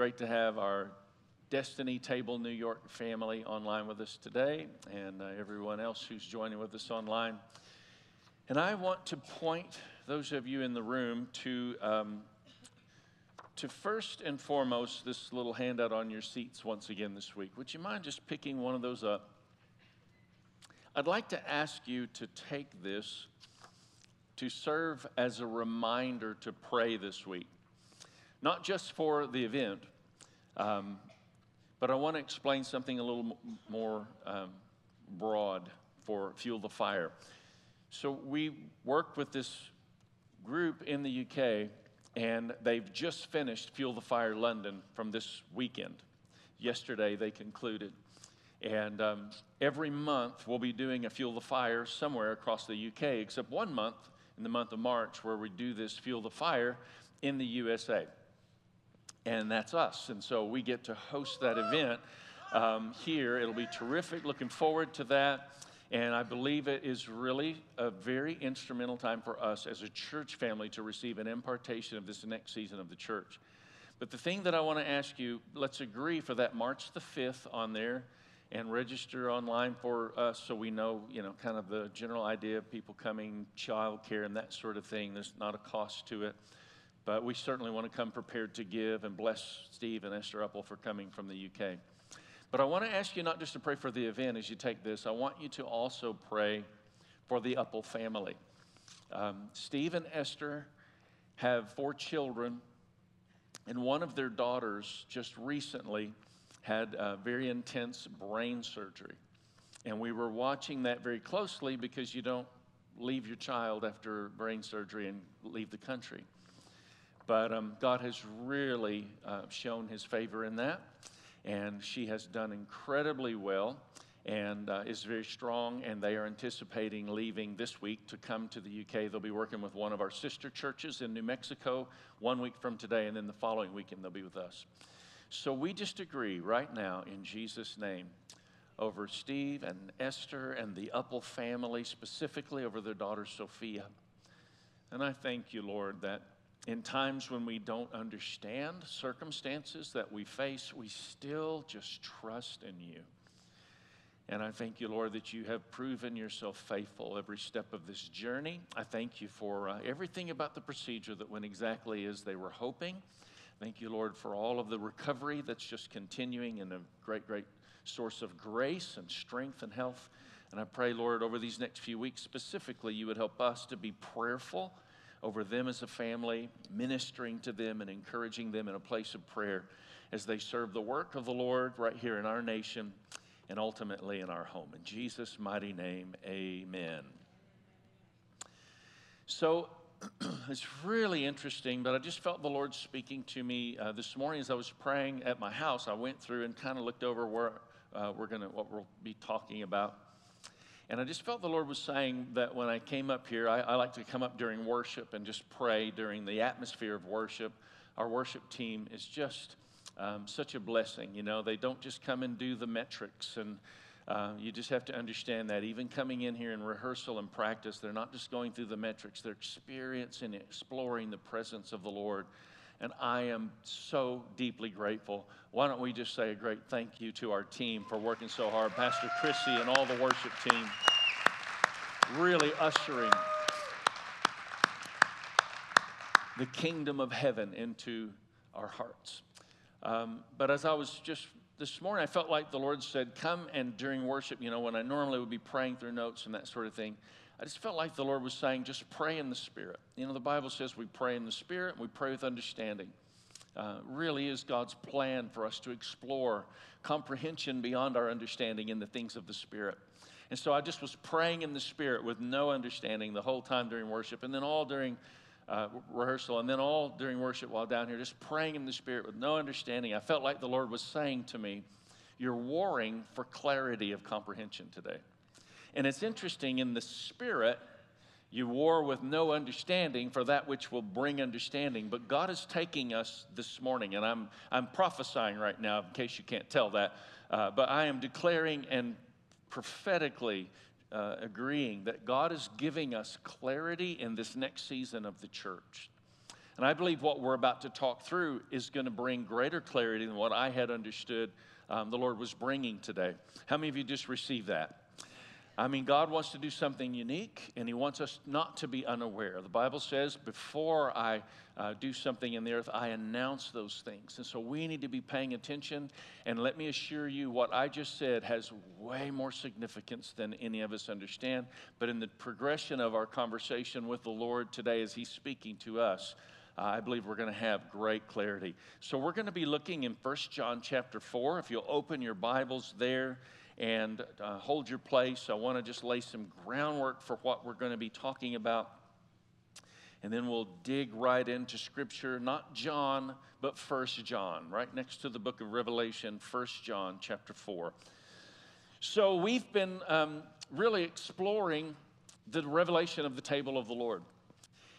great to have our Destiny Table New York family online with us today and uh, everyone else who's joining with us online. And I want to point those of you in the room to, um, to first and foremost this little handout on your seats once again this week. Would you mind just picking one of those up? I'd like to ask you to take this to serve as a reminder to pray this week, not just for the event, um, but I want to explain something a little more um, broad for Fuel the Fire. So we work with this group in the UK, and they've just finished Fuel the Fire London from this weekend. Yesterday they concluded. And um, every month we'll be doing a Fuel the Fire somewhere across the UK, except one month in the month of March where we do this Fuel the Fire in the USA. And that's us. And so we get to host that event um, here. It'll be terrific. Looking forward to that. And I believe it is really a very instrumental time for us as a church family to receive an impartation of this next season of the church. But the thing that I want to ask you, let's agree for that March the 5th on there and register online for us so we know, you know, kind of the general idea of people coming, childcare, and that sort of thing. There's not a cost to it. But we certainly want to come prepared to give and bless Steve and Esther Uppal for coming from the UK. But I want to ask you not just to pray for the event as you take this, I want you to also pray for the Uppal family. Um, Steve and Esther have four children, and one of their daughters just recently had a very intense brain surgery. And we were watching that very closely because you don't leave your child after brain surgery and leave the country. But um, God has really uh, shown his favor in that. And she has done incredibly well and uh, is very strong. And they are anticipating leaving this week to come to the UK. They'll be working with one of our sister churches in New Mexico one week from today, and then the following weekend they'll be with us. So we just agree right now in Jesus' name over Steve and Esther and the Uppal family, specifically over their daughter Sophia. And I thank you, Lord, that in times when we don't understand circumstances that we face, we still just trust in you. And I thank you, Lord, that you have proven yourself faithful every step of this journey. I thank you for uh, everything about the procedure that went exactly as they were hoping. Thank you, Lord, for all of the recovery that's just continuing and a great, great source of grace and strength and health. And I pray, Lord, over these next few weeks specifically, you would help us to be prayerful over them as a family, ministering to them and encouraging them in a place of prayer as they serve the work of the Lord right here in our nation and ultimately in our home. In Jesus' mighty name, amen. So, it's really interesting, but I just felt the Lord speaking to me uh, this morning as I was praying at my house. I went through and kind of looked over where uh, we're going to, what we'll be talking about. And I just felt the Lord was saying that when I came up here, I, I like to come up during worship and just pray during the atmosphere of worship. Our worship team is just um, such a blessing. You know, they don't just come and do the metrics and uh, you just have to understand that even coming in here in rehearsal and practice, they're not just going through the metrics, they're experiencing, exploring the presence of the Lord. And I am so deeply grateful. Why don't we just say a great thank you to our team for working so hard? Pastor Chrissy and all the worship team really ushering the kingdom of heaven into our hearts. Um, but as I was just this morning, I felt like the Lord said, Come and during worship, you know, when I normally would be praying through notes and that sort of thing, I just felt like the Lord was saying, just pray in the Spirit. You know, the Bible says we pray in the Spirit and we pray with understanding. Uh, really is God's plan for us to explore comprehension beyond our understanding in the things of the Spirit. And so I just was praying in the Spirit with no understanding the whole time during worship, and then all during uh, rehearsal, and then all during worship while down here, just praying in the Spirit with no understanding. I felt like the Lord was saying to me, You're warring for clarity of comprehension today. And it's interesting, in the Spirit, you war with no understanding for that which will bring understanding. But God is taking us this morning, and I'm, I'm prophesying right now, in case you can't tell that, uh, but I am declaring and prophetically uh, agreeing that God is giving us clarity in this next season of the church. And I believe what we're about to talk through is going to bring greater clarity than what I had understood um, the Lord was bringing today. How many of you just received that? I mean, God wants to do something unique, and He wants us not to be unaware. The Bible says, before I uh, do something in the earth, I announce those things. And so we need to be paying attention. And let me assure you, what I just said has way more significance than any of us understand. But in the progression of our conversation with the Lord today, as He's speaking to us, I believe we're going to have great clarity. So we're going to be looking in 1 John chapter 4. If you'll open your Bibles there and uh, hold your place, I want to just lay some groundwork for what we're going to be talking about. And then we'll dig right into Scripture, not John, but First John, right next to the book of Revelation, First John chapter 4. So we've been um, really exploring the revelation of the table of the Lord.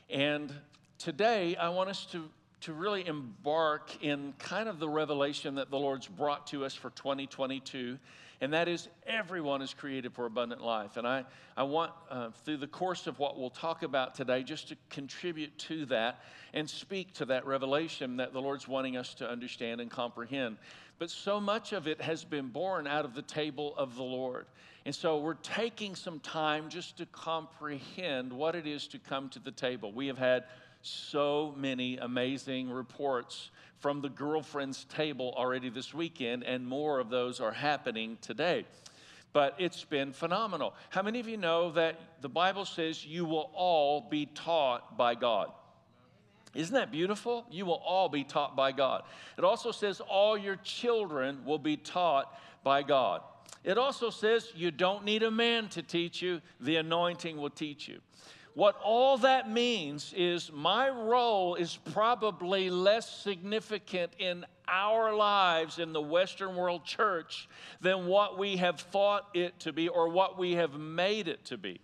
And today I want us to, to really embark in kind of the revelation that the Lord's brought to us for 2022 and that is everyone is created for abundant life. And I, I want, uh, through the course of what we'll talk about today, just to contribute to that and speak to that revelation that the Lord's wanting us to understand and comprehend. But so much of it has been born out of the table of the Lord. And so we're taking some time just to comprehend what it is to come to the table. We have had so many amazing reports from the girlfriend's table already this weekend, and more of those are happening today. But it's been phenomenal. How many of you know that the Bible says you will all be taught by God? Isn't that beautiful? You will all be taught by God. It also says all your children will be taught by God. It also says you don't need a man to teach you, the anointing will teach you. What all that means is my role is probably less significant in our lives in the Western world church than what we have thought it to be or what we have made it to be.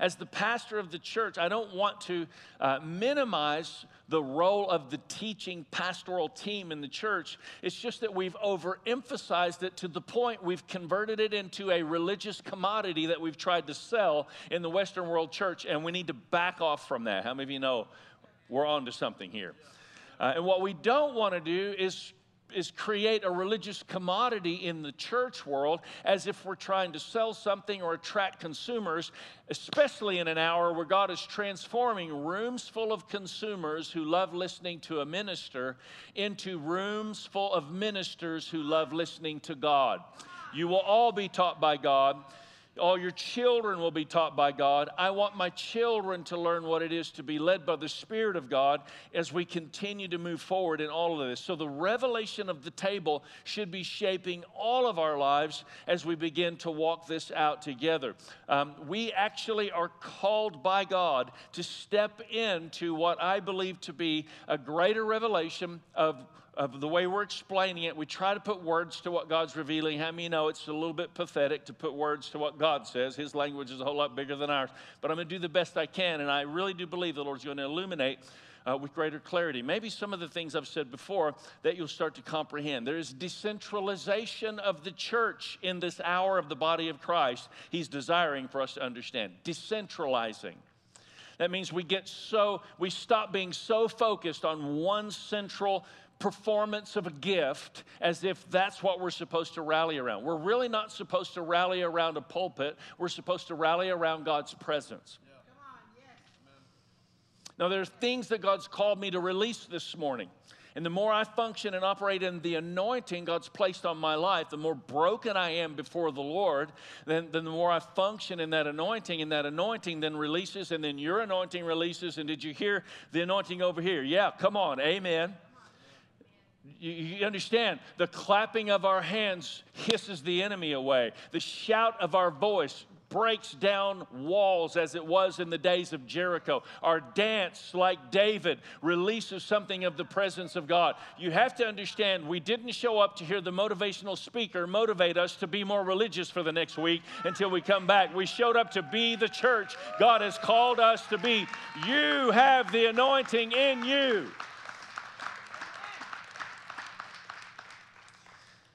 As the pastor of the church, I don't want to uh, minimize the role of the teaching pastoral team in the church. It's just that we've overemphasized it to the point we've converted it into a religious commodity that we've tried to sell in the Western world church, and we need to back off from that. How many of you know we're on to something here? Uh, and what we don't want to do is is create a religious commodity in the church world as if we're trying to sell something or attract consumers, especially in an hour where God is transforming rooms full of consumers who love listening to a minister into rooms full of ministers who love listening to God. You will all be taught by God. All your children will be taught by God. I want my children to learn what it is to be led by the Spirit of God as we continue to move forward in all of this. So, the revelation of the table should be shaping all of our lives as we begin to walk this out together. Um, we actually are called by God to step into what I believe to be a greater revelation of of the way we're explaining it, we try to put words to what God's revealing. How many know it's a little bit pathetic to put words to what God says? His language is a whole lot bigger than ours. But I'm going to do the best I can, and I really do believe the Lord's going to illuminate uh, with greater clarity. Maybe some of the things I've said before that you'll start to comprehend. There is decentralization of the church in this hour of the body of Christ. He's desiring for us to understand. Decentralizing. That means we get so, we stop being so focused on one central performance of a gift as if that's what we're supposed to rally around. We're really not supposed to rally around a pulpit, we're supposed to rally around God's presence. Yeah. Now, there's things that God's called me to release this morning. And the more I function and operate in the anointing God's placed on my life, the more broken I am before the Lord, then, then the more I function in that anointing, and that anointing then releases, and then your anointing releases. And did you hear the anointing over here? Yeah, come on, amen. You, understand, the clapping of our hands hisses the enemy away. The shout of our voice breaks down walls as it was in the days of Jericho. Our dance, like David, releases something of the presence of God. You have to understand, we didn't show up to hear the motivational speaker motivate us to be more religious for the next week until we come back. We showed up to be the church God has called us to be. You have the anointing in you.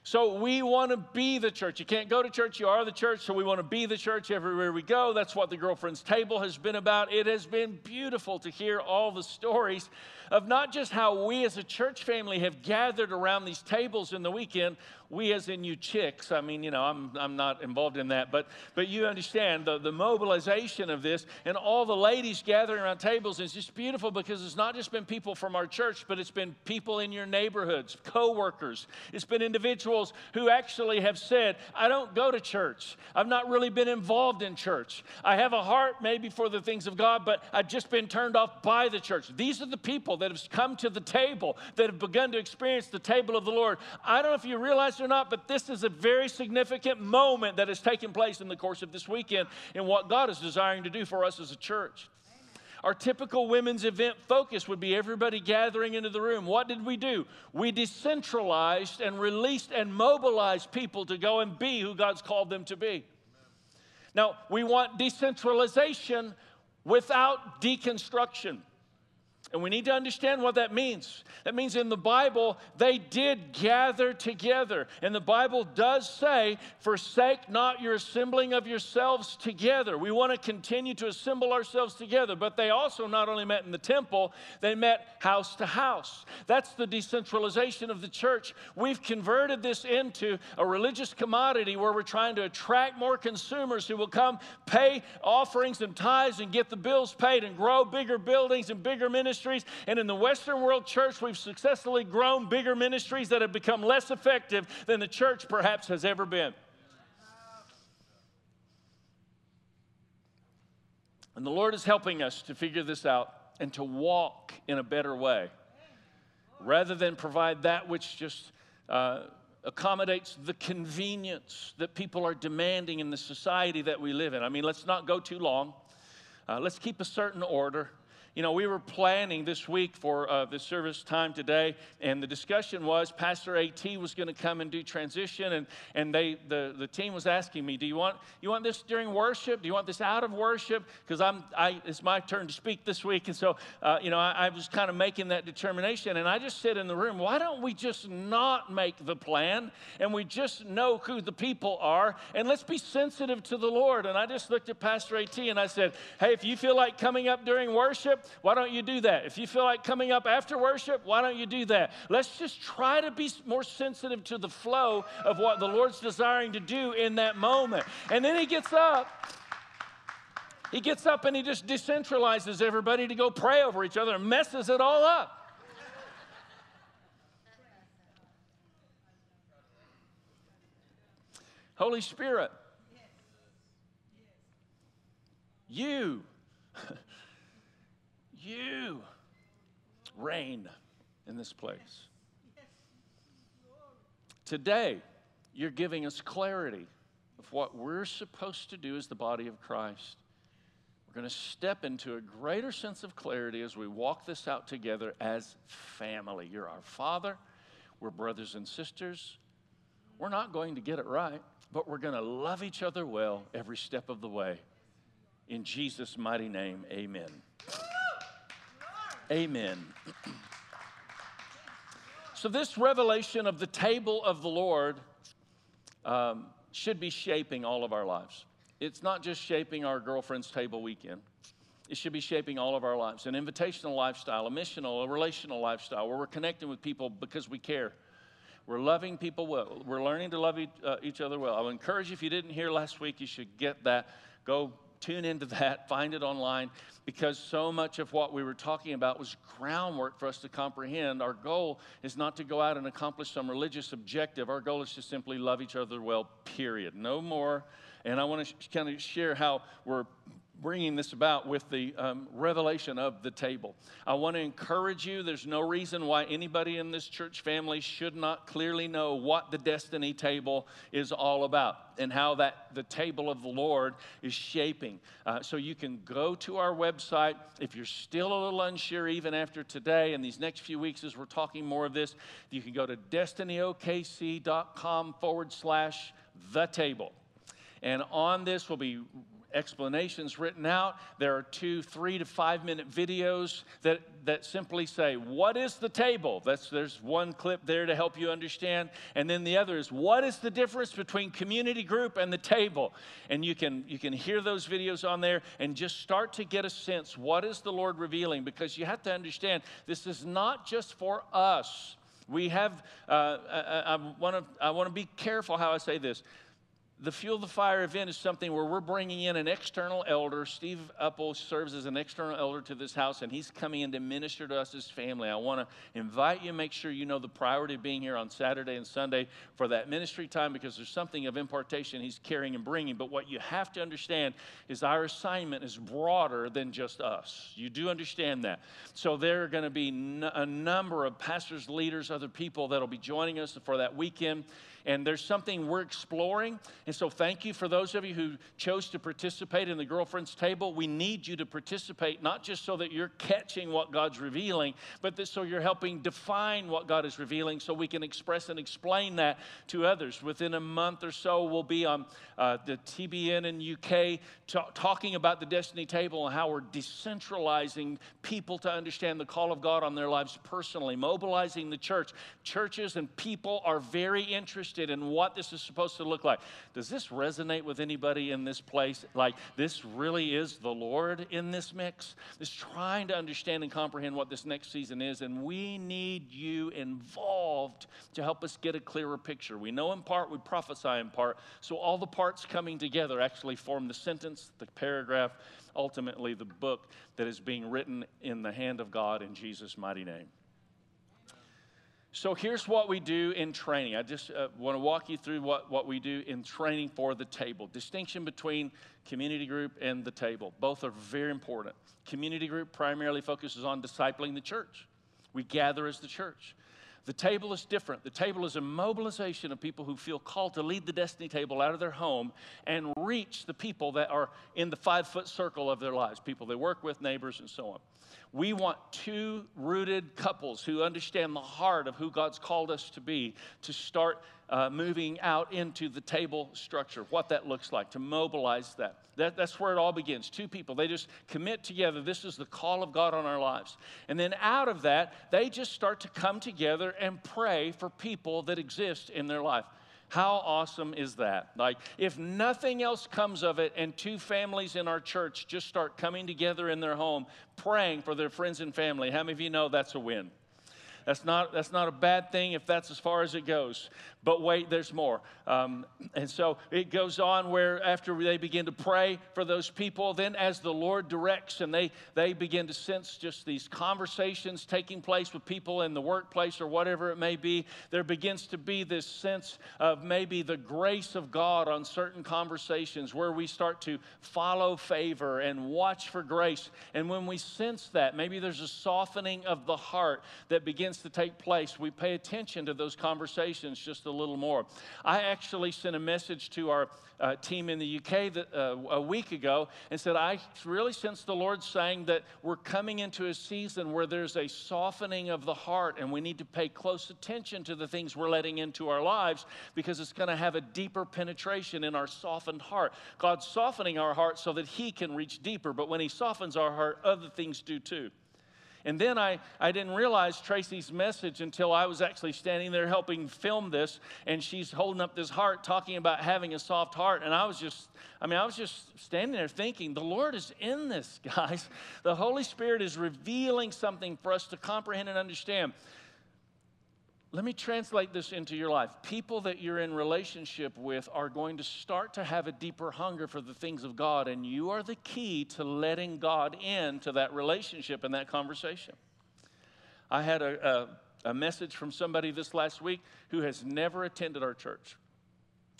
So we want to be the church. You can't go to church, you are the church. So we want to be the church everywhere we go. That's what the Girlfriend's Table has been about. It has been beautiful to hear all the stories of not just how we as a church family have gathered around these tables in the weekend, we as in you chicks, I mean, you know, I'm, I'm not involved in that, but, but you understand the, the mobilization of this and all the ladies gathering around tables is just beautiful because it's not just been people from our church, but it's been people in your neighborhoods, co-workers. It's been individuals who actually have said, I don't go to church. I've not really been involved in church. I have a heart maybe for the things of God, but I've just been turned off by the church. These are the people that have come to the table, that have begun to experience the table of the Lord. I don't know if you realize it or not, but this is a very significant moment that has taken place in the course of this weekend in what God is desiring to do for us as a church. Our typical women's event focus would be everybody gathering into the room. What did we do? We decentralized and released and mobilized people to go and be who God's called them to be. Now, we want decentralization without deconstruction. And we need to understand what that means. That means in the Bible, they did gather together. And the Bible does say, forsake not your assembling of yourselves together. We want to continue to assemble ourselves together. But they also not only met in the temple, they met house to house. That's the decentralization of the church. We've converted this into a religious commodity where we're trying to attract more consumers who will come pay offerings and tithes and get the bills paid and grow bigger buildings and bigger ministries ministries. And in the Western World Church, we've successfully grown bigger ministries that have become less effective than the church perhaps has ever been. And the Lord is helping us to figure this out and to walk in a better way rather than provide that which just uh, accommodates the convenience that people are demanding in the society that we live in. I mean, let's not go too long. Uh, let's keep a certain order. You know, we were planning this week for uh, the service time today, and the discussion was Pastor AT was going to come and do transition, and, and they, the, the team was asking me, Do you want, you want this during worship? Do you want this out of worship? Because I'm, I, it's my turn to speak this week. And so, uh, you know, I, I was kind of making that determination, and I just said in the room, Why don't we just not make the plan and we just know who the people are, and let's be sensitive to the Lord? And I just looked at Pastor AT and I said, Hey, if you feel like coming up during worship, why don't you do that? If you feel like coming up after worship, why don't you do that? Let's just try to be more sensitive to the flow of what the Lord's desiring to do in that moment. And then he gets up. He gets up and he just decentralizes everybody to go pray over each other and messes it all up. Holy Spirit, you you reign in this place. Today, you're giving us clarity of what we're supposed to do as the body of Christ. We're going to step into a greater sense of clarity as we walk this out together as family. You're our Father, we're brothers and sisters. We're not going to get it right, but we're going to love each other well every step of the way. In Jesus' mighty name, amen. Amen. So, this revelation of the table of the Lord um, should be shaping all of our lives. It's not just shaping our girlfriend's table weekend, it should be shaping all of our lives. An invitational lifestyle, a missional, a relational lifestyle where we're connecting with people because we care. We're loving people well. We're learning to love each, uh, each other well. I would encourage you, if you didn't hear last week, you should get that. Go tune into that, find it online, because so much of what we were talking about was groundwork for us to comprehend. Our goal is not to go out and accomplish some religious objective. Our goal is to simply love each other well, period. No more. And I want to sh- kind of share how we're bringing this about with the um, revelation of the table. I want to encourage you. There's no reason why anybody in this church family should not clearly know what the destiny table is all about and how that the table of the Lord is shaping. Uh, so you can go to our website if you're still a little unsure, even after today and these next few weeks as we're talking more of this. You can go to destinyokc.com forward slash the table. And on this will be explanations written out. There are two three to five minute videos that, that simply say, What is the table? That's, there's one clip there to help you understand. And then the other is, What is the difference between community group and the table? And you can, you can hear those videos on there and just start to get a sense what is the Lord revealing? Because you have to understand this is not just for us. We have, uh, I, I want to be careful how I say this the Fuel the Fire event is something where we're bringing in an external elder. Steve Uppal serves as an external elder to this house, and he's coming in to minister to us as family. I want to invite you, make sure you know the priority of being here on Saturday and Sunday for that ministry time because there's something of impartation he's carrying and bringing. But what you have to understand is our assignment is broader than just us. You do understand that. So there are going to be n- a number of pastors, leaders, other people that'll be joining us for that weekend and there's something we're exploring. And so, thank you for those of you who chose to participate in the girlfriend's table. We need you to participate, not just so that you're catching what God's revealing, but that so you're helping define what God is revealing so we can express and explain that to others. Within a month or so, we'll be on uh, the TBN in UK t- talking about the Destiny Table and how we're decentralizing people to understand the call of God on their lives personally, mobilizing the church. Churches and people are very interested interested in what this is supposed to look like. Does this resonate with anybody in this place? Like, this really is the Lord in this mix? Just trying to understand and comprehend what this next season is, and we need you involved to help us get a clearer picture. We know in part, we prophesy in part, so all the parts coming together actually form the sentence, the paragraph, ultimately the book that is being written in the hand of God in Jesus' mighty name. So here's what we do in training. I just uh, want to walk you through what, what we do in training for the table. Distinction between community group and the table. Both are very important. Community group primarily focuses on discipling the church. We gather as the church. The table is different. The table is a mobilization of people who feel called to lead the destiny table out of their home and reach the people that are in the five foot circle of their lives people they work with, neighbors, and so on. We want two rooted couples who understand the heart of who God's called us to be to start uh, moving out into the table structure, what that looks like, to mobilize that. that. That's where it all begins. Two people, they just commit together. This is the call of God on our lives. And then out of that, they just start to come together and pray for people that exist in their life. How awesome is that? Like, if nothing else comes of it, and two families in our church just start coming together in their home, praying for their friends and family, how many of you know that's a win? That's not, that's not a bad thing if that's as far as it goes. But wait, there's more. Um, and so it goes on where after they begin to pray for those people, then as the Lord directs and they, they begin to sense just these conversations taking place with people in the workplace or whatever it may be, there begins to be this sense of maybe the grace of God on certain conversations where we start to follow favor and watch for grace. And when we sense that, maybe there's a softening of the heart that begins to take place. We pay attention to those conversations just a little more. I actually sent a message to our uh, team in the UK that, uh, a week ago and said, I really sense the Lord saying that we're coming into a season where there's a softening of the heart and we need to pay close attention to the things we're letting into our lives because it's going to have a deeper penetration in our softened heart. God's softening our heart so that He can reach deeper, but when He softens our heart, other things do too. And then I, I didn't realize Tracy's message until I was actually standing there helping film this, and she's holding up this heart talking about having a soft heart. And I was just, I mean, I was just standing there thinking, the Lord is in this, guys. The Holy Spirit is revealing something for us to comprehend and understand. Let me translate this into your life. People that you're in relationship with are going to start to have a deeper hunger for the things of God, and you are the key to letting God into that relationship and that conversation. I had a, a, a message from somebody this last week who has never attended our church.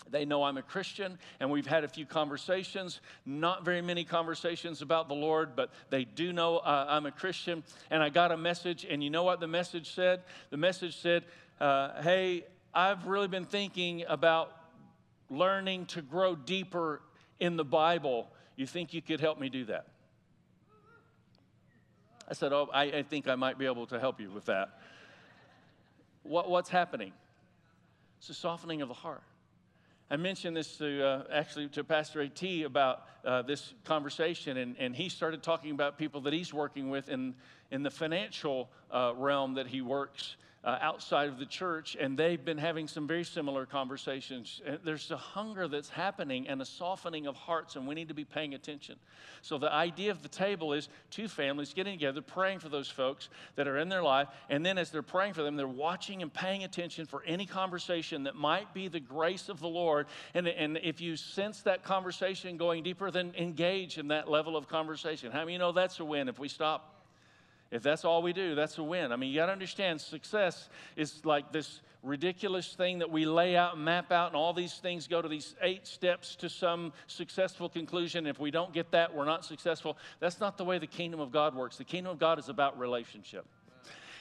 They know I'm a Christian, and we've had a few conversations. Not very many conversations about the Lord, but they do know uh, I'm a Christian. And I got a message, and you know what the message said? The message said, uh, hey, I've really been thinking about learning to grow deeper in the Bible. You think you could help me do that? I said, Oh, I, I think I might be able to help you with that. What, what's happening? It's a softening of the heart. I mentioned this to uh, actually to Pastor At about uh, this conversation, and, and he started talking about people that he's working with in, in the financial uh, realm that he works uh, outside of the church, and they've been having some very similar conversations. There's a hunger that's happening and a softening of hearts, and we need to be paying attention. So, the idea of the table is two families getting together, praying for those folks that are in their life, and then as they're praying for them, they're watching and paying attention for any conversation that might be the grace of the Lord. And, and if you sense that conversation going deeper, then engage in that level of conversation. How many you know that's a win if we stop? If that's all we do, that's a win. I mean, you got to understand success is like this ridiculous thing that we lay out and map out, and all these things go to these eight steps to some successful conclusion. If we don't get that, we're not successful. That's not the way the kingdom of God works. The kingdom of God is about relationship.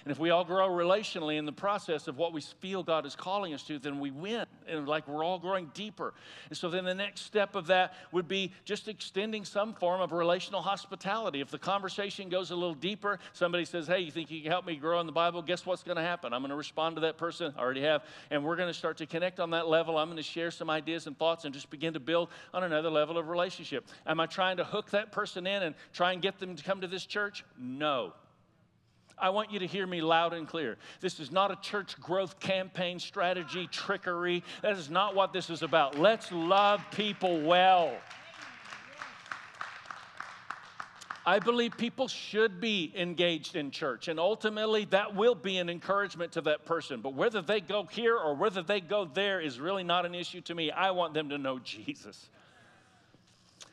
And if we all grow relationally in the process of what we feel God is calling us to, then we win. And like we're all growing deeper. And so then the next step of that would be just extending some form of relational hospitality. If the conversation goes a little deeper, somebody says, Hey, you think you can help me grow in the Bible? Guess what's going to happen? I'm going to respond to that person. I already have. And we're going to start to connect on that level. I'm going to share some ideas and thoughts and just begin to build on another level of relationship. Am I trying to hook that person in and try and get them to come to this church? No. I want you to hear me loud and clear. This is not a church growth campaign strategy, trickery. That is not what this is about. Let's love people well. I believe people should be engaged in church, and ultimately that will be an encouragement to that person. But whether they go here or whether they go there is really not an issue to me. I want them to know Jesus.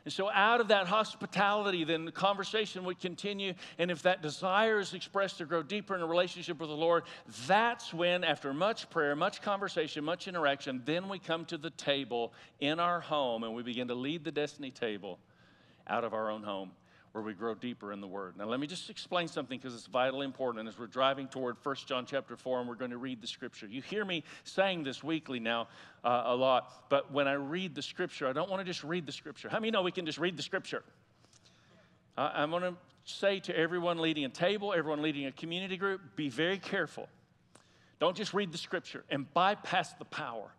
And so, out of that hospitality, then the conversation would continue. And if that desire is expressed to grow deeper in a relationship with the Lord, that's when, after much prayer, much conversation, much interaction, then we come to the table in our home and we begin to lead the destiny table out of our own home where we grow deeper in the Word. Now, let me just explain something because it's vitally important. As we're driving toward 1 John chapter 4, and we're going to read the Scripture. You hear me saying this weekly now uh, a lot, but when I read the Scripture, I don't want to just read the Scripture. How many know we can just read the Scripture? Uh, I'm going to say to everyone leading a table, everyone leading a community group, be very careful. Don't just read the Scripture and bypass the power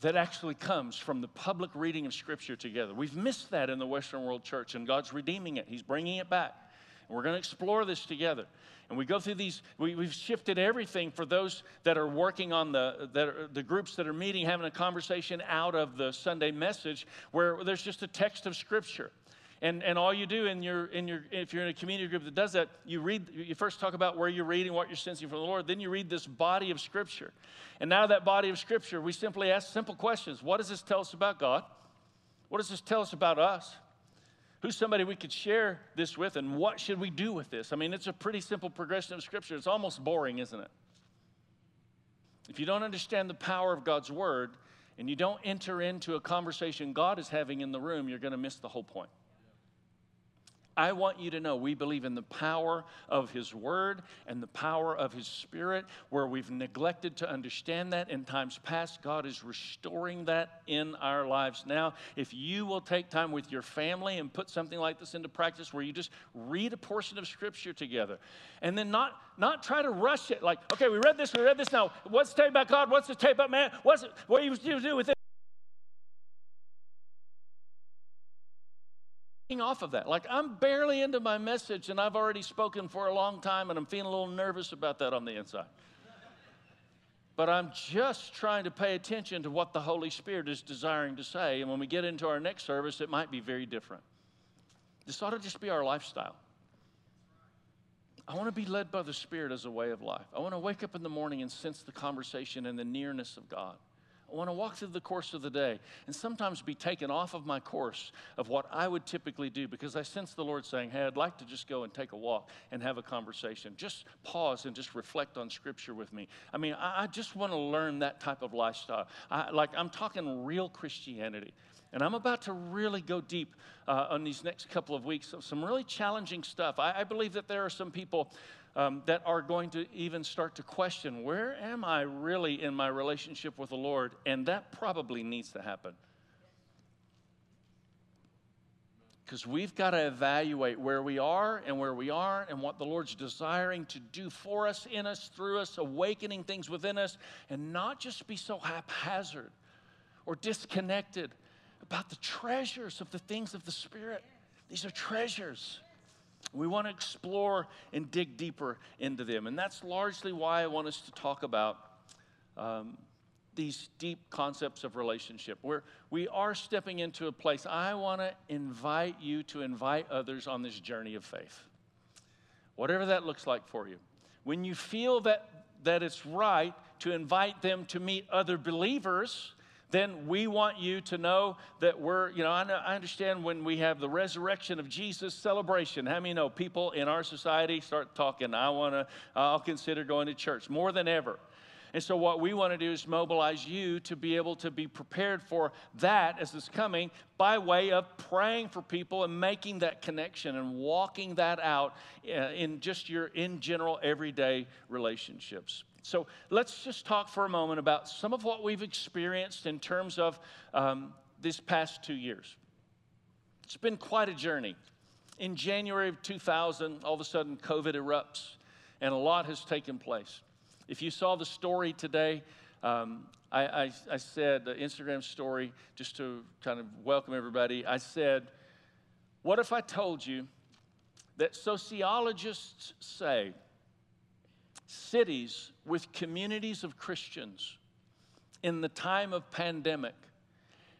that actually comes from the public reading of Scripture together. We've missed that in the Western World Church, and God's redeeming it. He's bringing it back. And we're going to explore this together. And we go through these, we, have shifted everything for those that are working on the, that are, the groups that are meeting, having a conversation out of the Sunday message where there's just a text of Scripture. And, and all you do in your, in your, if you're in a community group that does that, you read, you first talk about where you're reading, what you're sensing from the Lord, then you read this body of Scripture. And now that body of Scripture, we simply ask simple questions. What does this tell us about God? What does this tell us about us? Who's somebody we could share this with, and what should we do with this? I mean, it's a pretty simple progression of Scripture. It's almost boring, isn't it? If you don't understand the power of God's Word, and you don't enter into a conversation God is having in the room, you're going to miss the whole point. I want you to know we believe in the power of His Word and the power of His Spirit. Where we've neglected to understand that in times past, God is restoring that in our lives now. If you will take time with your family and put something like this into practice, where you just read a portion of Scripture together, and then not not try to rush it, like, okay, we read this, we read this. Now, what's the tape about God? What's the tape about man? What's it, what do you do with it? Off of that. Like, I'm barely into my message and I've already spoken for a long time and I'm feeling a little nervous about that on the inside. But I'm just trying to pay attention to what the Holy Spirit is desiring to say. And when we get into our next service, it might be very different. This ought to just be our lifestyle. I want to be led by the Spirit as a way of life. I want to wake up in the morning and sense the conversation and the nearness of God. I want to walk through the course of the day and sometimes be taken off of my course of what I would typically do because I sense the Lord saying, Hey, I'd like to just go and take a walk and have a conversation. Just pause and just reflect on Scripture with me. I mean, I, I just want to learn that type of lifestyle. I, like, I'm talking real Christianity. And I'm about to really go deep uh, on these next couple of weeks of some really challenging stuff. I, I believe that there are some people um, that are going to even start to question where am I really in my relationship with the Lord? And that probably needs to happen. Because we've got to evaluate where we are and where we aren't and what the Lord's desiring to do for us, in us, through us, awakening things within us, and not just be so haphazard or disconnected about the treasures of the things of the Spirit. These are treasures. We want to explore and dig deeper into them. And that's largely why I want us to talk about um, these deep concepts of relationship. Where we are stepping into a place, I want to invite you to invite others on this journey of faith. Whatever that looks like for you. When you feel that, that it's right to invite them to meet other believers, then we want you to know that we're, you know, I, know, I understand when we have the resurrection of Jesus celebration. How many know people in our society start talking, I want to, I'll consider going to church more than ever. And so, what we want to do is mobilize you to be able to be prepared for that as it's coming by way of praying for people and making that connection and walking that out uh, in just your, in general, everyday relationships. So let's just talk for a moment about some of what we've experienced in terms of um, this past two years. It's been quite a journey. In January of 2000, all of a sudden COVID erupts and a lot has taken place. If you saw the story today, um, I, I, I, said the Instagram story just to kind of welcome everybody. I said, What if I told you that sociologists say cities with communities of Christians in the time of pandemic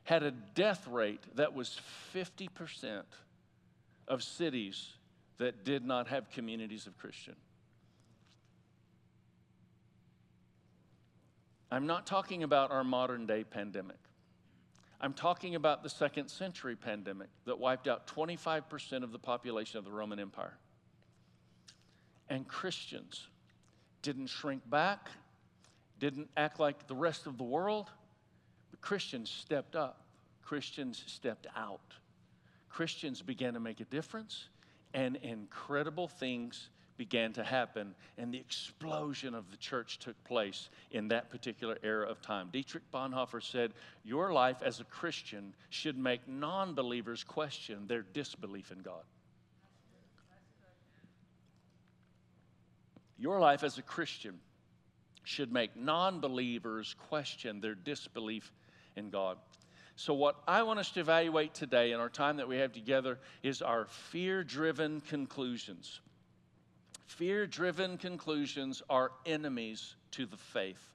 had a death rate that was 50% of cities that did not have communities of Christian. I'm not talking about our modern day pandemic. I'm talking about the second century pandemic that wiped out 25% of the population of the Roman Empire. And Christians didn't shrink back, didn't act like the rest of the world, but Christians stepped up. Christians stepped out. Christians began to make a difference, and incredible things began to happen, and the explosion of the church took place in that particular era of time. Dietrich Bonhoeffer said, Your life as a Christian should make non believers question their disbelief in God. Your life as a Christian should make non believers question their disbelief in God. So, what I want us to evaluate today in our time that we have together is our fear driven conclusions. Fear driven conclusions are enemies to the faith.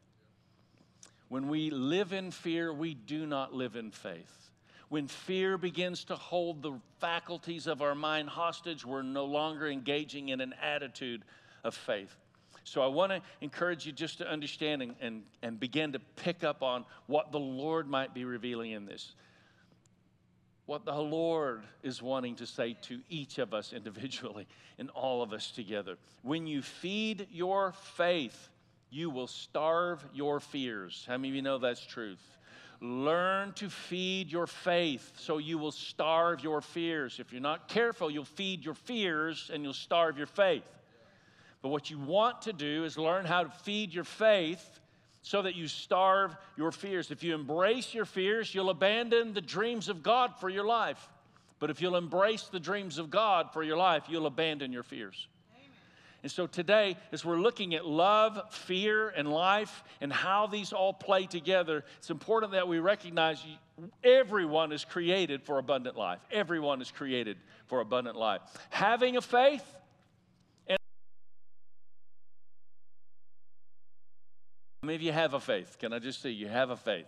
When we live in fear, we do not live in faith. When fear begins to hold the faculties of our mind hostage, we're no longer engaging in an attitude of faith. So I want to encourage you just to understand and, and, and begin to pick up on what the Lord might be revealing in this. What the Lord is wanting to say to each of us individually and all of us together. When you feed your faith, you will starve your fears. How many of you know that's truth? Learn to feed your faith so you will starve your fears. If you're not careful, you'll feed your fears and you'll starve your faith. But what you want to do is learn how to feed your faith so that you starve your fears. If you embrace your fears, you'll abandon the dreams of God for your life. But if you'll embrace the dreams of God for your life, you'll abandon your fears. And so today, as we're looking at love, fear, and life and how these all play together, it's important that we recognize everyone is created for abundant life. Everyone is created for abundant life. Having a faith Maybe you have a faith? Can I just see you have a faith?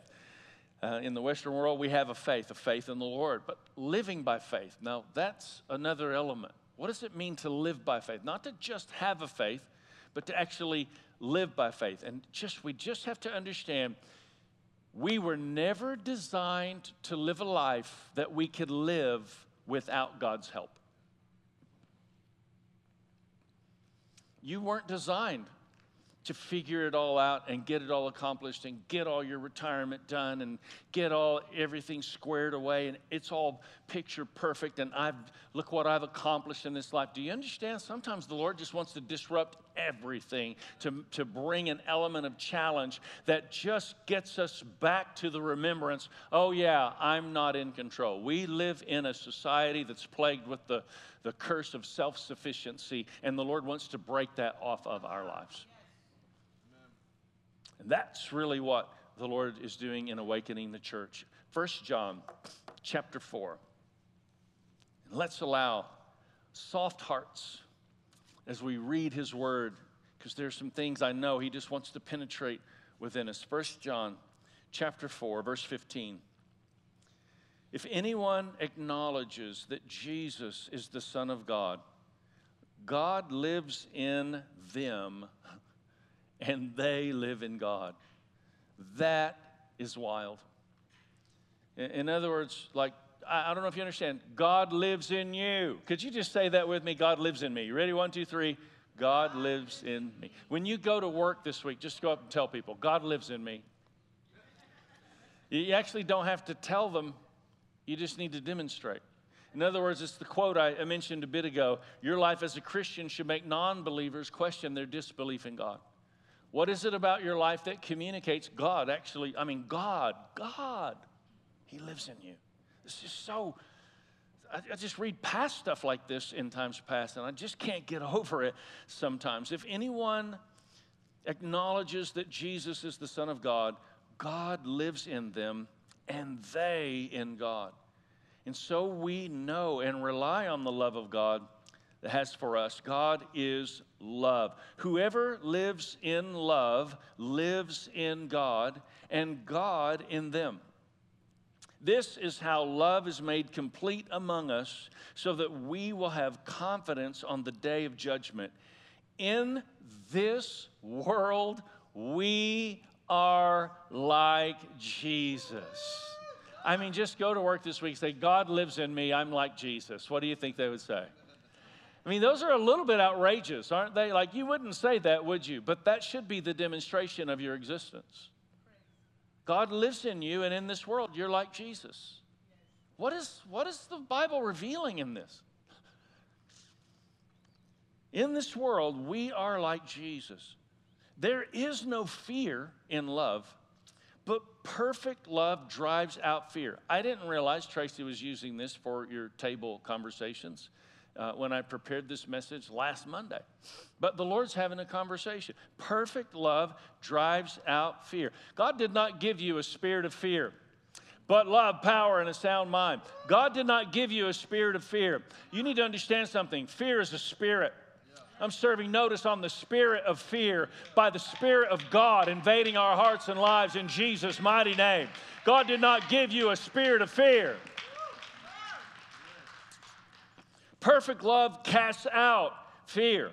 Uh, in the Western world, we have a faith, a faith in the Lord, but living by faith. Now, that's another element. What does it mean to live by faith? Not to just have a faith, but to actually live by faith. And just we just have to understand we were never designed to live a life that we could live without God's help. You weren't designed to figure it all out and get it all accomplished and get all your retirement done and get all everything squared away and it's all picture perfect and I've look what I've accomplished in this life. Do you understand? Sometimes the Lord just wants to disrupt everything to, to bring an element of challenge that just gets us back to the remembrance, oh yeah, I'm not in control. We live in a society that's plagued with the, the curse of self-sufficiency and the Lord wants to break that off of our lives. And that's really what the Lord is doing in awakening the church. 1 John chapter 4. Let's allow soft hearts as we read his word, because there's some things I know he just wants to penetrate within us. 1 John chapter 4, verse 15. If anyone acknowledges that Jesus is the Son of God, God lives in them and they live in God. That is wild. In other words, like, I don't know if you understand, God lives in you. Could you just say that with me? God lives in me. You ready? One, two, three. God lives in me. When you go to work this week, just go up and tell people, God lives in me. You actually don't have to tell them, you just need to demonstrate. In other words, it's the quote I mentioned a bit ago Your life as a Christian should make non believers question their disbelief in God. What is it about your life that communicates God actually? I mean, God, God, He lives in you. This is so. I, I just read past stuff like this in times past, and I just can't get over it sometimes. If anyone acknowledges that Jesus is the Son of God, God lives in them and they in God. And so we know and rely on the love of God has for us. God is love. Whoever lives in love lives in God and God in them. This is how love is made complete among us so that we will have confidence on the day of judgment. In this world, we are like Jesus. I mean, just go to work this week, say, God lives in me, I'm like Jesus. What do you think they would say? I mean, those are a little bit outrageous, aren't they? Like, you wouldn't say that, would you? But that should be the demonstration of your existence. God lives in you, and in this world, you're like Jesus. What is, what is the Bible revealing in this? In this world, we are like Jesus. There is no fear in love, but perfect love drives out fear. I didn't realize Tracy was using this for your table conversations uh, when I prepared this message last Monday. But the Lord's having a conversation. Perfect love drives out fear. God did not give you a spirit of fear but love, power, and a sound mind. God did not give you a spirit of fear. You need to understand something fear is a spirit. I'm serving notice on the spirit of fear by the Spirit of God invading our hearts and lives in Jesus' mighty name. God did not give you a spirit of fear. Perfect love casts out fear.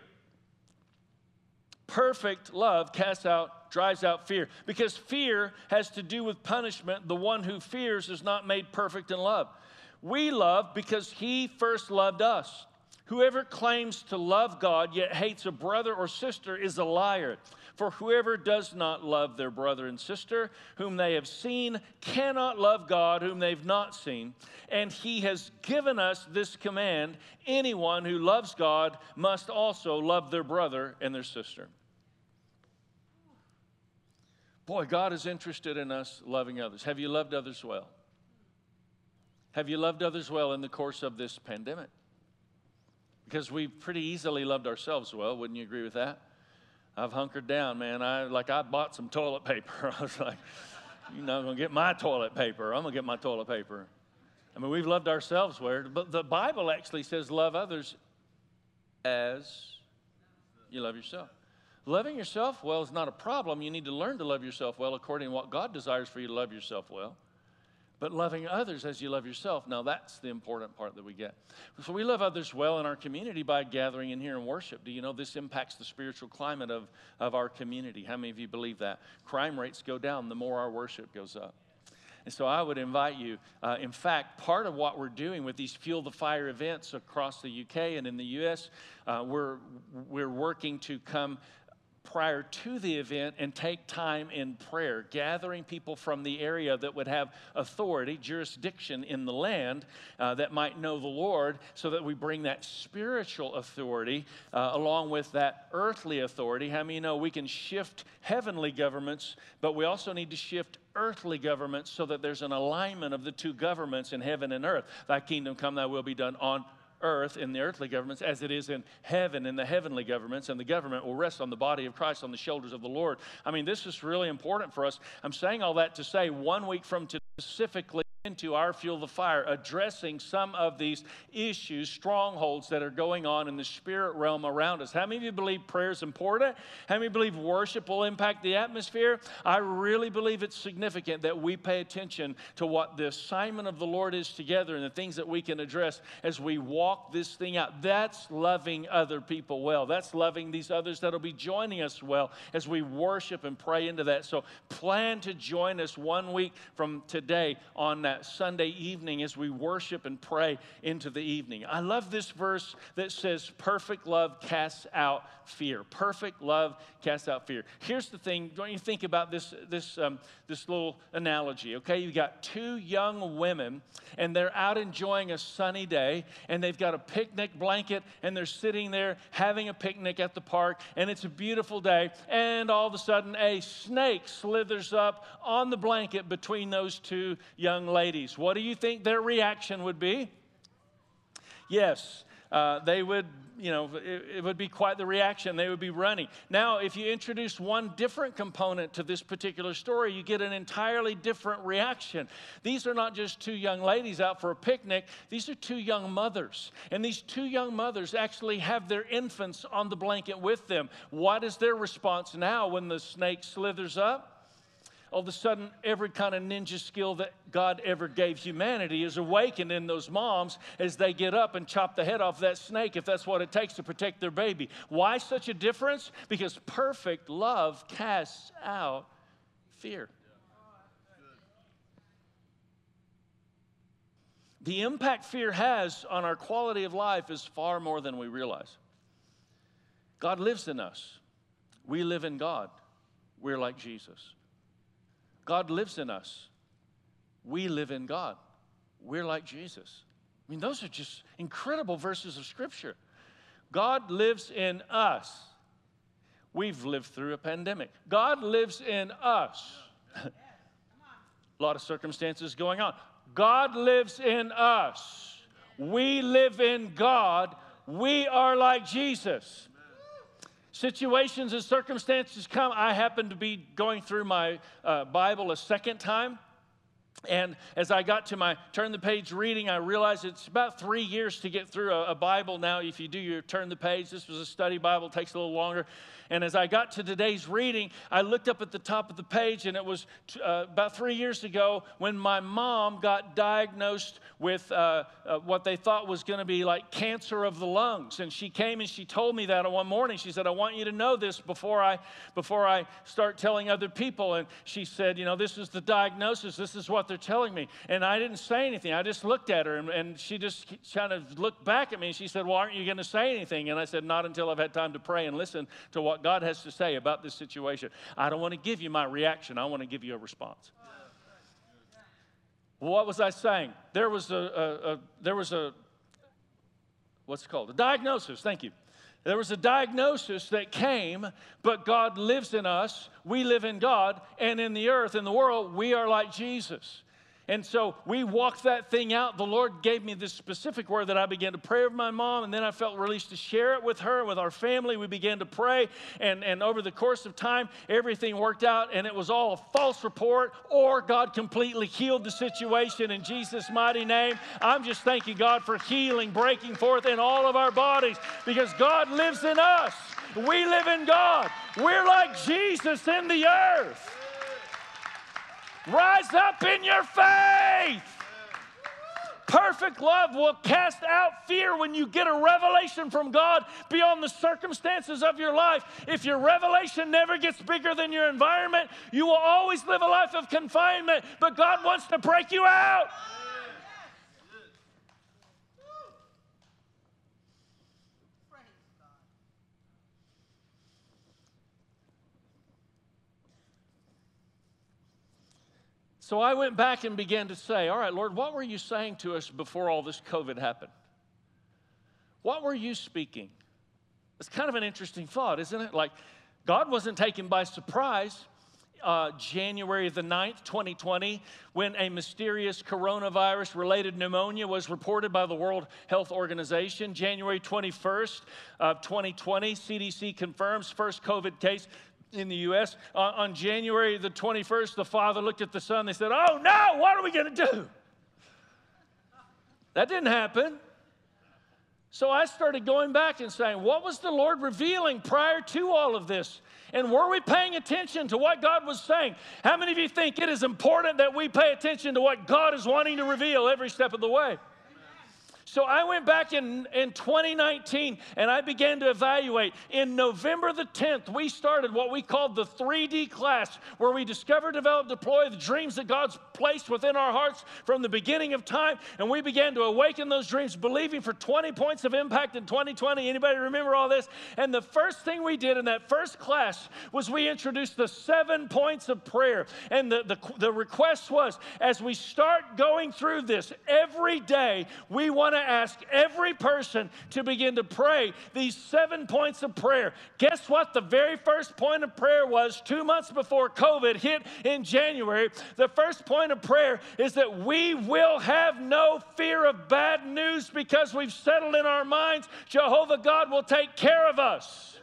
Perfect love casts out, drives out fear. Because fear has to do with punishment. The one who fears is not made perfect in love. We love because he first loved us. Whoever claims to love God yet hates a brother or sister is a liar. For whoever does not love their brother and sister, whom they have seen, cannot love God, whom they've not seen. And he has given us this command anyone who loves God must also love their brother and their sister. Boy, God is interested in us loving others. Have you loved others well? Have you loved others well in the course of this pandemic? Because we pretty easily loved ourselves well, wouldn't you agree with that? I've hunkered down, man. I like I bought some toilet paper. I was like, you're not gonna get my toilet paper. I'm gonna get my toilet paper. I mean, we've loved ourselves where, but the Bible actually says love others as you love yourself. Loving yourself well is not a problem. You need to learn to love yourself well according to what God desires for you to love yourself well but loving others as you love yourself. Now, that's the important part that we get. So, we love others well in our community by gathering in here and worship. Do you know this impacts the spiritual climate of, of our community? How many of you believe that? Crime rates go down the more our worship goes up. And so I would invite you. Uh, in fact, part of what we're doing with these Fuel the Fire events across the UK and in the US, uh, we're, we're working to come prior to the event and take time in prayer, gathering people from the area that would have authority, jurisdiction in the land uh, that might know the Lord, so that we bring that spiritual authority uh, along with that earthly authority. How many know we can shift heavenly governments, but we also need to shift earthly governments so that there's an alignment of the two governments in heaven and earth. Thy kingdom come, thy will be done on earth in the earthly governments as it is in heaven in the heavenly governments, and the government will rest on the body of Christ on the shoulders of the Lord. I mean, this is really important for us. I'm saying all that to say one week from today, specifically into our Fuel the Fire, addressing some of these issues, strongholds that are going on in the spirit realm around us. How many of you believe prayer is important? How many believe worship will impact the atmosphere? I really believe it's significant that we pay attention to what the assignment of the Lord is together and the things that we can address as we walk this thing out. That's loving other people well. That's loving these others that'll be joining us well as we worship and pray into that. So plan to join us one week from today on that that Sunday evening as we worship and pray into the evening. I love this verse that says, Perfect love casts out fear. Perfect love casts out fear. Here's the thing, don't you think about this, this, um, this little analogy, okay? You've got two young women, and they're out enjoying a sunny day, and they've got a picnic blanket, and they're sitting there having a picnic at the park, and it's a beautiful day, and all of a sudden a snake slithers up on the blanket between those two young ladies ladies, what do you think their reaction would be? Yes, uh, they would, you know, it, it, would be quite the reaction. They would be running. Now, if you introduce one different component to this particular story, you get an entirely different reaction. These are not just two young ladies out for a picnic, these are two young mothers. And these two young mothers actually have their infants on the blanket with them. What is their response now when the snake slithers up? All of a sudden, every kind of ninja skill that God ever gave humanity is awakened in those moms as they get up and chop the head off that snake if that's what it takes to protect their baby. Why such a difference? Because perfect love casts out fear. The impact fear has on our quality of life is far more than we realize. God lives in us. We live in God. We're like Jesus. God lives in us. We live in God. We're like Jesus. I mean, those are just incredible verses of Scripture. God lives in us. We've lived through a pandemic. God lives in us. a lot of circumstances going on. God lives in us. We live in God. We are like Jesus situations and circumstances come. I happen to be going through my uh, Bible a second time. And as I got to my turn the page reading, I realized it's about three years to get through a, a Bible now. If you do your turn the page, this was a study Bible, it takes a little longer. And as I got to today's reading, I looked up at the top of the page, and it was uh, about three years ago when my mom got diagnosed with uh, uh, what they thought was going to be like cancer of the lungs. And she came and she told me that one morning. She said, "I want you to know this before I before I start telling other people." And she said, "You know, this is the diagnosis. This is what they're telling me." And I didn't say anything. I just looked at her, and, and she just kind of looked back at me. And she said, "Well, aren't you going to say anything?" And I said, "Not until I've had time to pray and listen to what." God has to say about this situation. I don't want to give you my reaction, I want to give you a response. what was I saying? There was a, a, a there was a what's it called? A diagnosis. Thank you. There was a diagnosis that came, but God lives in us. We live in God, and in the earth, in the world, we are like Jesus. And so we walked that thing out. The Lord gave me this specific word that I began to pray with my mom, and then I felt released to share it with her with our family. We began to pray, and, and over the course of time, everything worked out, and it was all a false report, or God completely healed the situation in Jesus' mighty name. I'm just thanking God for healing breaking forth in all of our bodies because God lives in us. We live in God. We're like Jesus in the earth. Rise up in your faith. Perfect love will cast out fear when you get a revelation from God beyond the circumstances of your life. If your revelation never gets bigger than your environment, you will always live a life of confinement, but God wants to break you out. So I went back and began to say, All right, Lord, what were you saying to us before all this COVID happened? What were you speaking? It's kind of an interesting thought, isn't it? Like, God wasn't taken by surprise. uh, January the 9th, 2020, when a mysterious coronavirus related pneumonia was reported by the World Health Organization. January 21st of 2020, CDC confirms first COVID case in the U.S. Uh, on January the 21st, the father looked at the son. They said, Oh no, what are we going to do? That didn't happen. So I started going back and saying, What was the Lord revealing prior to all of this? And were we paying attention to what God was saying? How many of you think it is important that we pay attention to what God is wanting to reveal every step of the way? So I went back in, in 2019 and I began to evaluate. In November the 10th, we started what we called the 3D class, where we discover, develop, deploy the dreams that God's placed within our hearts from the beginning of time. And we began to awaken those dreams, believing for 20 points of impact in 2020. Anybody remember all this? And the first thing we did in that first class was we introduced the seven points of prayer. And the, the, the request was as we start going through this every day, we want to ask every person to begin to pray these seven points of prayer. Guess what? The very first point of prayer was two months before COVID hit in January. The first point of prayer is that we will have no fear of bad news because we've settled in our minds Jehovah God will take care of us.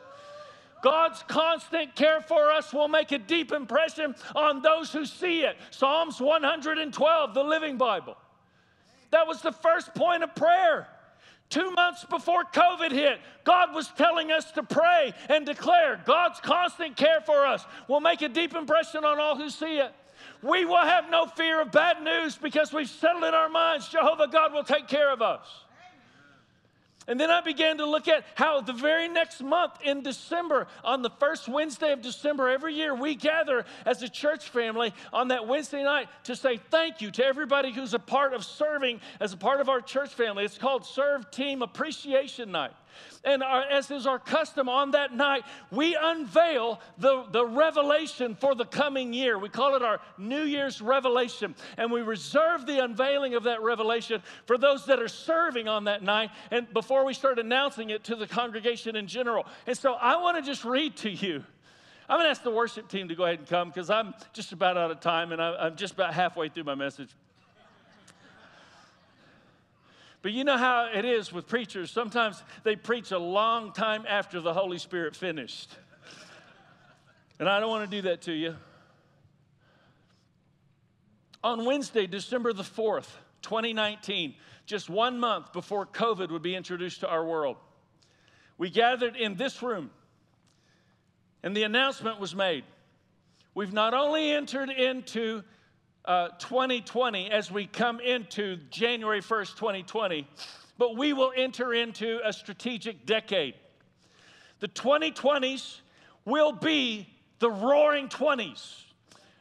God's constant care for us will make a deep impression on those who see it. Psalms 112, the Living Bible. That was the first point of prayer. Two months before COVID hit, God was telling us to pray and declare God's constant care for us will make a deep impression on all who see it. We will have no fear of bad news because we've settled in our minds Jehovah God will take care of us. And then I began to look at how the very next month in December, on the first Wednesday of December, every year we gather as a church family on that Wednesday night to say thank you to everybody who's a part of serving as a part of our church family. It's called Serve Team Appreciation Night. And our, as is our custom on that night, we unveil the, the revelation for the coming year. We call it our New Year's revelation. And we reserve the unveiling of that revelation for those that are serving on that night and before we start announcing it to the congregation in general. And so I want to just read to you. I'm going to ask the worship team to go ahead and come because I'm just about out of time and I'm just about halfway through my message. But you know how it is with preachers. Sometimes they preach a long time after the Holy Spirit finished. And I don't want to do that to you. On Wednesday, December the 4th, 2019, just one month before COVID would be introduced to our world, we gathered in this room and the announcement was made. We've not only entered into uh, 2020 as we come into January 1st, 2020, but we will enter into a strategic decade. The 2020s will be the roaring 20s,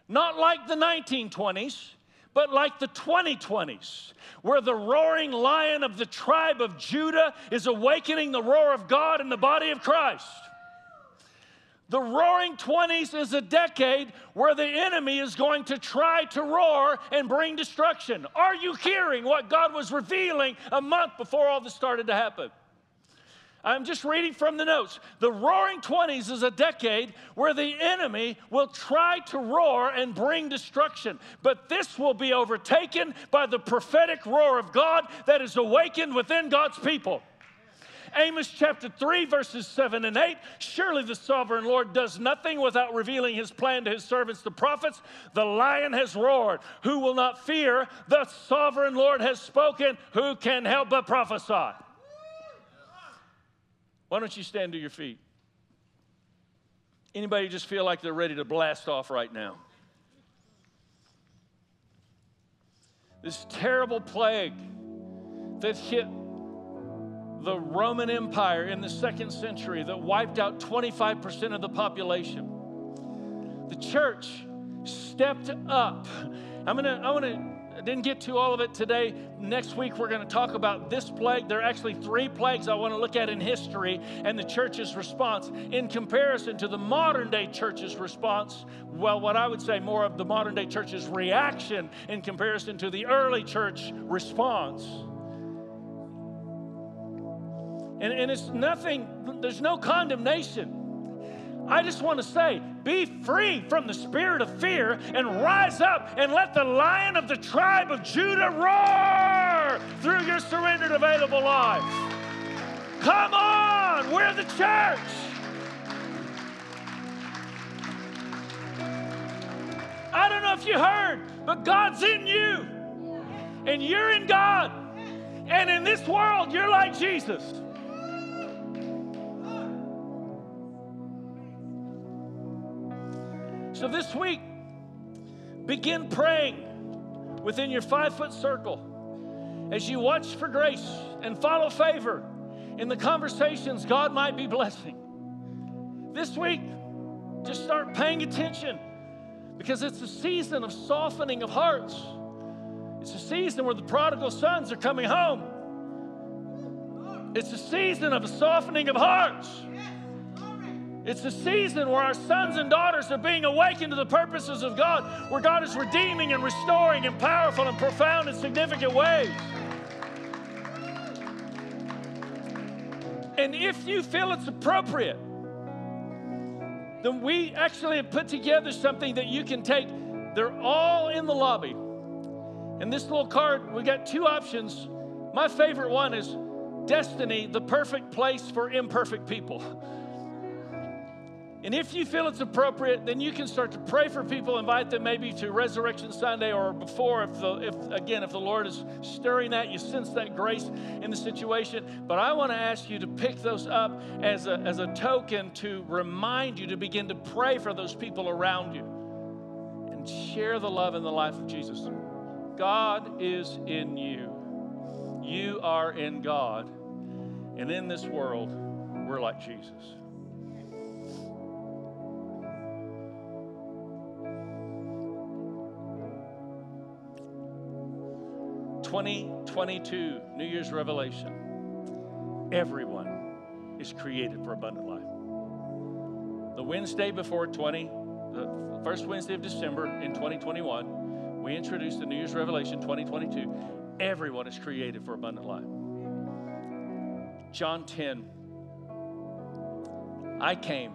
not like the 1920s, but like the 2020s, where the roaring lion of the tribe of Judah is awakening the roar of God in the body of Christ. The roaring 20s is a decade where the enemy is going to try to roar and bring destruction. Are you hearing what God was revealing a month before all this started to happen? I'm just reading from the notes. The roaring 20s is a decade where the enemy will try to roar and bring destruction. But this will be overtaken by the prophetic roar of God that is awakened within God's people. Amos chapter 3, verses 7 and 8. Surely the sovereign Lord does nothing without revealing his plan to his servants, the prophets. The lion has roared. Who will not fear? The sovereign Lord has spoken. Who can help but prophesy? Why don't you stand to your feet? Anybody just feel like they're ready to blast off right now? This terrible plague that hit the Roman Empire in the second century that wiped out 25% of the population. The church stepped up. I'm gonna, I wanna, I didn't get to all of it today. Next week, we're to talk about this plague. There are actually three plagues I want to look at in history and the church's response in comparison to the modern day church's response. Well, what I would say more of the modern day church's reaction in comparison to the early church response. And, and it's nothing, there's no condemnation. I just want to say be free from the spirit of fear and rise up and let the lion of the tribe of Judah roar through your surrendered available life. Come on, we're the church. I don't know if you heard, but God's in you, and you're in God. And in this world, you're like Jesus. So this week, begin praying within your five foot circle as you watch for grace and follow favor in the conversations God might be blessing. This week, just start paying attention because it's a season of softening of hearts. It's a season where the prodigal sons are coming home. It's a season of a softening of hearts. It's a season where our sons and daughters are being awakened to the purposes of God, where God is redeeming and restoring in powerful and profound and significant ways. And if you feel it's appropriate, then we actually have put together something that you can take. They're all in the lobby. And this little card, we got two options. My favorite one is Destiny, the perfect place for imperfect people. And if you feel it's appropriate, then you can start to pray for people, invite them maybe to Resurrection Sunday or before, if, the, if again, if the Lord is stirring that, you sense that grace in the situation. But I want to ask you to pick those up as a, as a token to remind you to begin to pray for those people around you and share the love and the life of Jesus. God is in you. You are in God. And in this world, we're like Jesus. 2022 New Year's revelation. Everyone is created for abundant life. The Wednesday before 20, the first Wednesday of December in 2021, we introduced the New Year's Revelation 2022. Everyone is created for abundant life. John 10. I came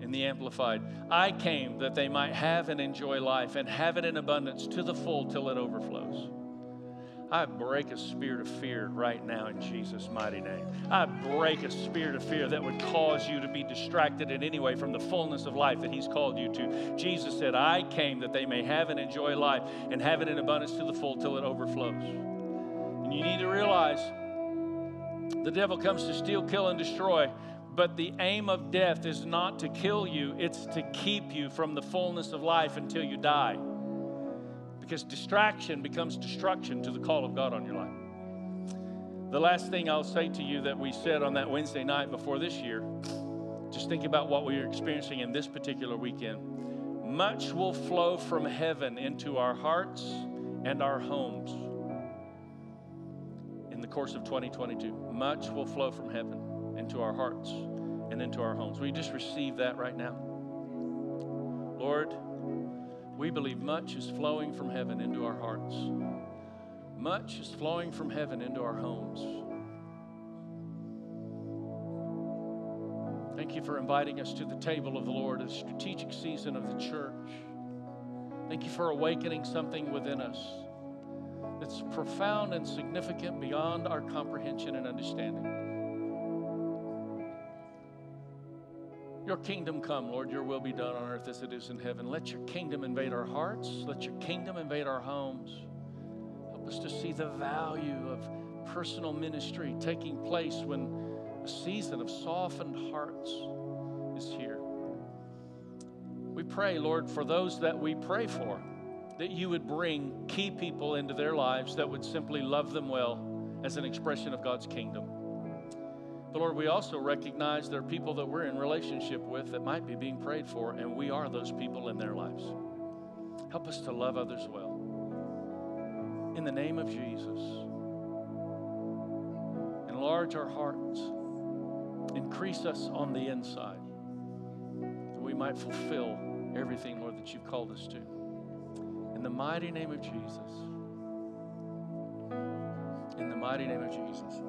in the Amplified. I came that they might have and enjoy life and have it in abundance to the full till it overflows. I break a spirit of fear right now in Jesus' mighty name. I break a spirit of fear that would cause you to be distracted in any way from the fullness of life that He's called you to. Jesus said, I came that they may have and enjoy life and have it in abundance to the full till it overflows. And you need to realize the devil comes to steal, kill, and destroy. But the aim of death is not to kill you, it's to keep you from the fullness of life until you die because distraction becomes destruction to the call of God on your life. The last thing I'll say to you that we said on that Wednesday night before this year, just think about what we are experiencing in this particular weekend. Much will flow from heaven into our hearts and our homes in the course of 2022. Much will flow from heaven into our hearts and into our homes. We just receive that right now. Lord, we believe much is flowing from heaven into our hearts. Much is flowing from heaven into our homes. Thank you for inviting us to the table of the Lord, a strategic season of the church. Thank you for awakening something within us that's profound and significant beyond our comprehension and understanding. Your kingdom come, Lord. Your will be done on earth as it is in heaven. Let your kingdom invade our hearts. Let your kingdom invade our homes. Help us to see the value of personal ministry taking place when a season of softened hearts is here. We pray, Lord, for those that we pray for, that you would bring key people into their lives that would simply love them well as an expression of God's kingdom. But Lord, we also recognize there are people that we're in relationship with that might be being prayed for, and we are those people in their lives. Help us to love others well. In the name of Jesus, enlarge our hearts, increase us on the inside, that we might fulfill everything, Lord, that you've called us to. In the mighty name of Jesus. In the mighty name of Jesus.